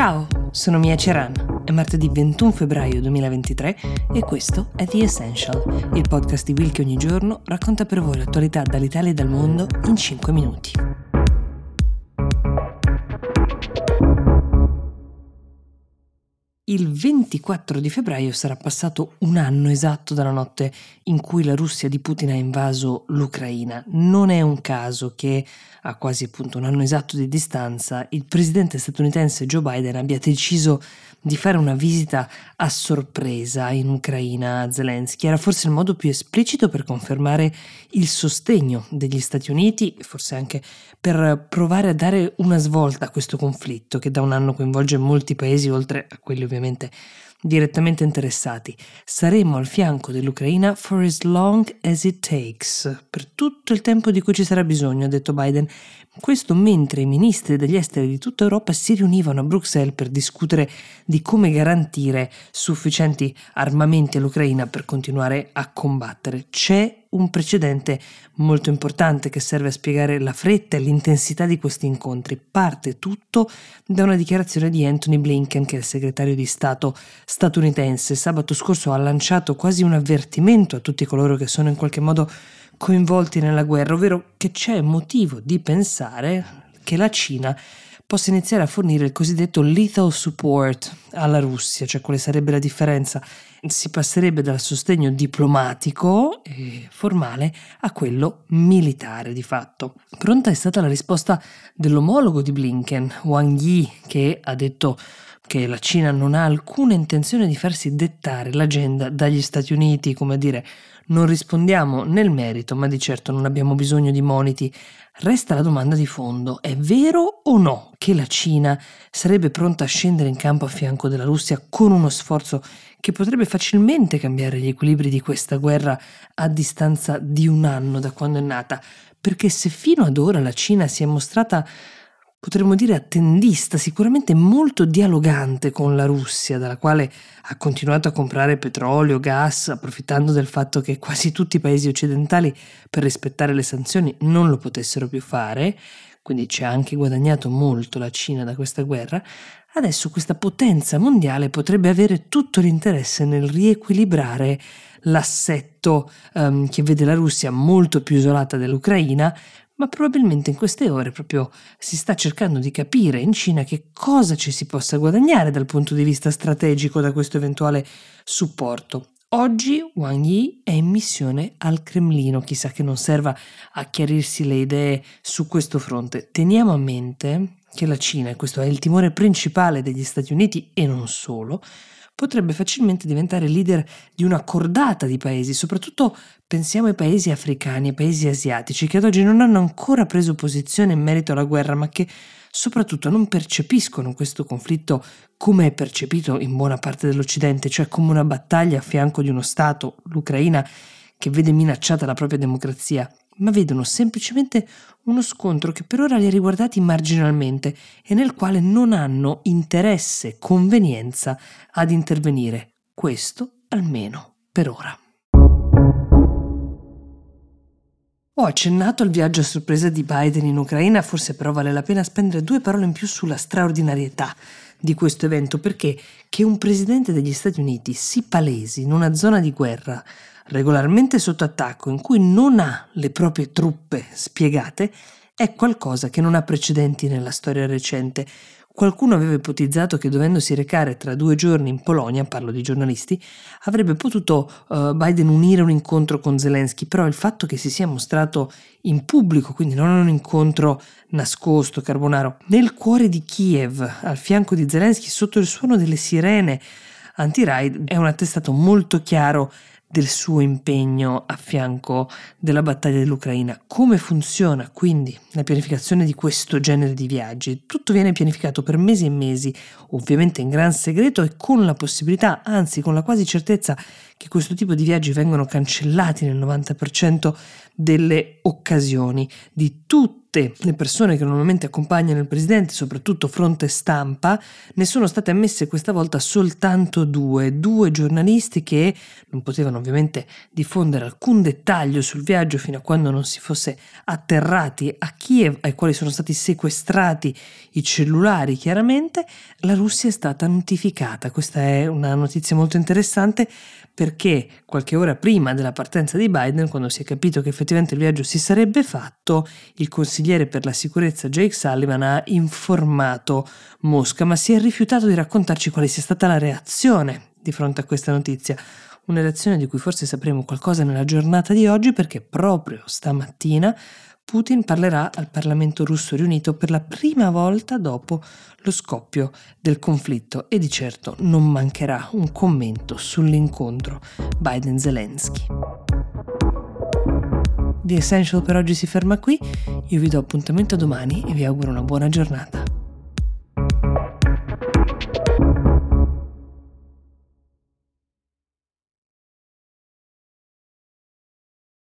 Ciao, sono Mia Ceran. È martedì 21 febbraio 2023 e questo è The Essential, il podcast di Will che ogni giorno racconta per voi l'attualità dall'Italia e dal mondo in 5 minuti. Il 24 di febbraio sarà passato un anno esatto dalla notte in cui la Russia di Putin ha invaso l'Ucraina. Non è un caso che, a quasi appunto un anno esatto di distanza, il presidente statunitense Joe Biden abbia deciso di fare una visita a sorpresa in Ucraina a Zelensky. Era forse il modo più esplicito per confermare il sostegno degli Stati Uniti, forse anche per provare a dare una svolta a questo conflitto che da un anno coinvolge molti paesi, oltre a quelli ovviamente direttamente interessati. Saremo al fianco dell'Ucraina for as long as it takes, per tutto il tempo di cui ci sarà bisogno, ha detto Biden. Questo mentre i ministri degli esteri di tutta Europa si riunivano a Bruxelles per discutere di come garantire sufficienti armamenti all'Ucraina per continuare a combattere. C'è un precedente molto importante che serve a spiegare la fretta e l'intensità di questi incontri. Parte tutto da una dichiarazione di Anthony Blinken, che è il segretario di Stato statunitense. Sabato scorso ha lanciato quasi un avvertimento a tutti coloro che sono in qualche modo coinvolti nella guerra, ovvero che c'è motivo di pensare che la Cina possa iniziare a fornire il cosiddetto lethal support alla Russia, cioè quale sarebbe la differenza? Si passerebbe dal sostegno diplomatico e formale a quello militare di fatto. Pronta è stata la risposta dell'omologo di Blinken, Wang Yi, che ha detto che la Cina non ha alcuna intenzione di farsi dettare l'agenda dagli Stati Uniti, come a dire non rispondiamo nel merito, ma di certo non abbiamo bisogno di moniti. Resta la domanda di fondo, è vero o no che la Cina sarebbe pronta a scendere in campo a fianco della Russia con uno sforzo che potrebbe facilmente cambiare gli equilibri di questa guerra a distanza di un anno da quando è nata? Perché se fino ad ora la Cina si è mostrata potremmo dire attendista, sicuramente molto dialogante con la Russia, dalla quale ha continuato a comprare petrolio, gas, approfittando del fatto che quasi tutti i paesi occidentali, per rispettare le sanzioni, non lo potessero più fare, quindi ci ha anche guadagnato molto la Cina da questa guerra, adesso questa potenza mondiale potrebbe avere tutto l'interesse nel riequilibrare l'assetto um, che vede la Russia molto più isolata dell'Ucraina, ma probabilmente in queste ore proprio si sta cercando di capire in Cina che cosa ci si possa guadagnare dal punto di vista strategico da questo eventuale supporto. Oggi Wang Yi è in missione al Cremlino, chissà che non serva a chiarirsi le idee su questo fronte. Teniamo a mente che la Cina, e questo è il timore principale degli Stati Uniti e non solo, potrebbe facilmente diventare leader di una cordata di paesi, soprattutto pensiamo ai paesi africani, ai paesi asiatici, che ad oggi non hanno ancora preso posizione in merito alla guerra, ma che soprattutto non percepiscono questo conflitto come è percepito in buona parte dell'Occidente, cioè come una battaglia a fianco di uno Stato, l'Ucraina, che vede minacciata la propria democrazia ma vedono semplicemente uno scontro che per ora li ha riguardati marginalmente e nel quale non hanno interesse, convenienza ad intervenire. Questo almeno per ora. Ho accennato al viaggio a sorpresa di Biden in Ucraina, forse però vale la pena spendere due parole in più sulla straordinarietà di questo evento, perché che un presidente degli Stati Uniti si palesi in una zona di guerra regolarmente sotto attacco, in cui non ha le proprie truppe spiegate, è qualcosa che non ha precedenti nella storia recente. Qualcuno aveva ipotizzato che dovendosi recare tra due giorni in Polonia, parlo di giornalisti, avrebbe potuto uh, Biden unire un incontro con Zelensky, però il fatto che si sia mostrato in pubblico, quindi non un incontro nascosto, carbonaro, nel cuore di Kiev, al fianco di Zelensky, sotto il suono delle sirene anti-raid, è un attestato molto chiaro del suo impegno a fianco della battaglia dell'Ucraina. Come funziona quindi la pianificazione di questo genere di viaggi? Tutto viene pianificato per mesi e mesi, ovviamente in gran segreto e con la possibilità, anzi con la quasi certezza che questo tipo di viaggi vengono cancellati nel 90% delle occasioni di tutte le persone che normalmente accompagnano il presidente, soprattutto fronte stampa, ne sono state ammesse questa volta soltanto due, due giornalisti che non potevano ovviamente diffondere alcun dettaglio sul viaggio fino a quando non si fosse atterrati a Kiev, ai quali sono stati sequestrati i cellulari chiaramente, la Russia è stata notificata. Questa è una notizia molto interessante perché qualche ora prima della partenza di Biden, quando si è capito che effettivamente il viaggio si sarebbe fatto, il consigliere per la sicurezza Jake Sullivan ha informato Mosca, ma si è rifiutato di raccontarci quale sia stata la reazione di fronte a questa notizia. Una reazione di cui forse sapremo qualcosa nella giornata di oggi perché proprio stamattina Putin parlerà al Parlamento russo riunito per la prima volta dopo lo scoppio del conflitto e di certo non mancherà un commento sull'incontro Biden-Zelensky. The Essential per oggi si ferma qui, io vi do appuntamento domani e vi auguro una buona giornata.